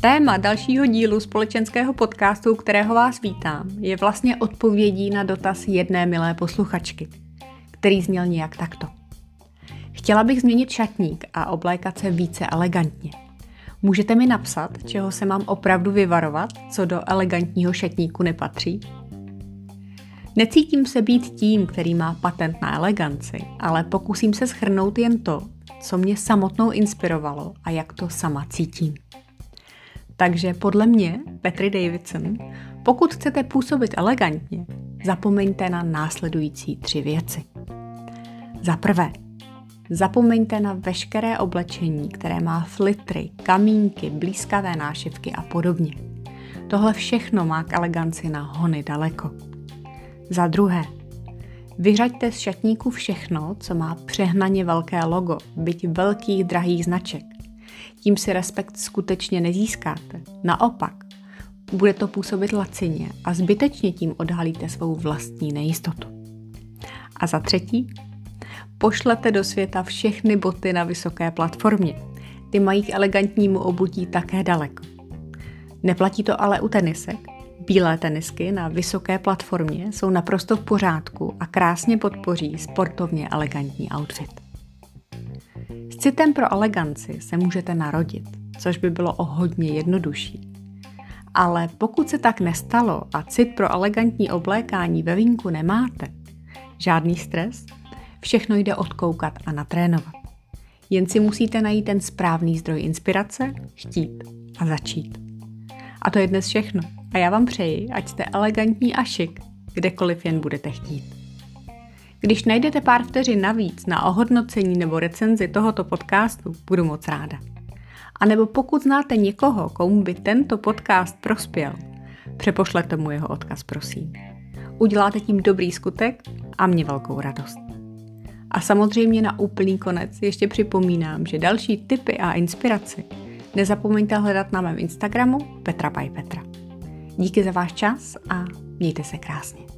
Téma dalšího dílu společenského podcastu, kterého vás vítám, je vlastně odpovědí na dotaz jedné milé posluchačky, který zněl nějak takto. Chtěla bych změnit šatník a oblékat se více elegantně. Můžete mi napsat, čeho se mám opravdu vyvarovat, co do elegantního šatníku nepatří? Necítím se být tím, který má patent na eleganci, ale pokusím se schrnout jen to, co mě samotnou inspirovalo a jak to sama cítím. Takže podle mě, Petry Davidson, pokud chcete působit elegantně, zapomeňte na následující tři věci. Za prvé, zapomeňte na veškeré oblečení, které má flitry, kamínky, blízkavé nášivky a podobně. Tohle všechno má k eleganci na hony daleko. Za druhé, vyřaďte z šatníku všechno, co má přehnaně velké logo, byť velkých drahých značek tím si respekt skutečně nezískáte. Naopak, bude to působit lacině a zbytečně tím odhalíte svou vlastní nejistotu. A za třetí, pošlete do světa všechny boty na vysoké platformě. Ty mají k elegantnímu obutí také daleko. Neplatí to ale u tenisek. Bílé tenisky na vysoké platformě jsou naprosto v pořádku a krásně podpoří sportovně elegantní outfit citem pro eleganci se můžete narodit, což by bylo o hodně jednodušší. Ale pokud se tak nestalo a cit pro elegantní oblékání ve vínku nemáte, žádný stres, všechno jde odkoukat a natrénovat. Jen si musíte najít ten správný zdroj inspirace, chtít a začít. A to je dnes všechno. A já vám přeji, ať jste elegantní a šik, kdekoliv jen budete chtít. Když najdete pár vteřin navíc na ohodnocení nebo recenzi tohoto podcastu, budu moc ráda. A nebo pokud znáte někoho, komu by tento podcast prospěl, přepošlete mu jeho odkaz, prosím. Uděláte tím dobrý skutek a mě velkou radost. A samozřejmě na úplný konec ještě připomínám, že další tipy a inspiraci nezapomeňte hledat na mém Instagramu Petra by Petra. Díky za váš čas a mějte se krásně.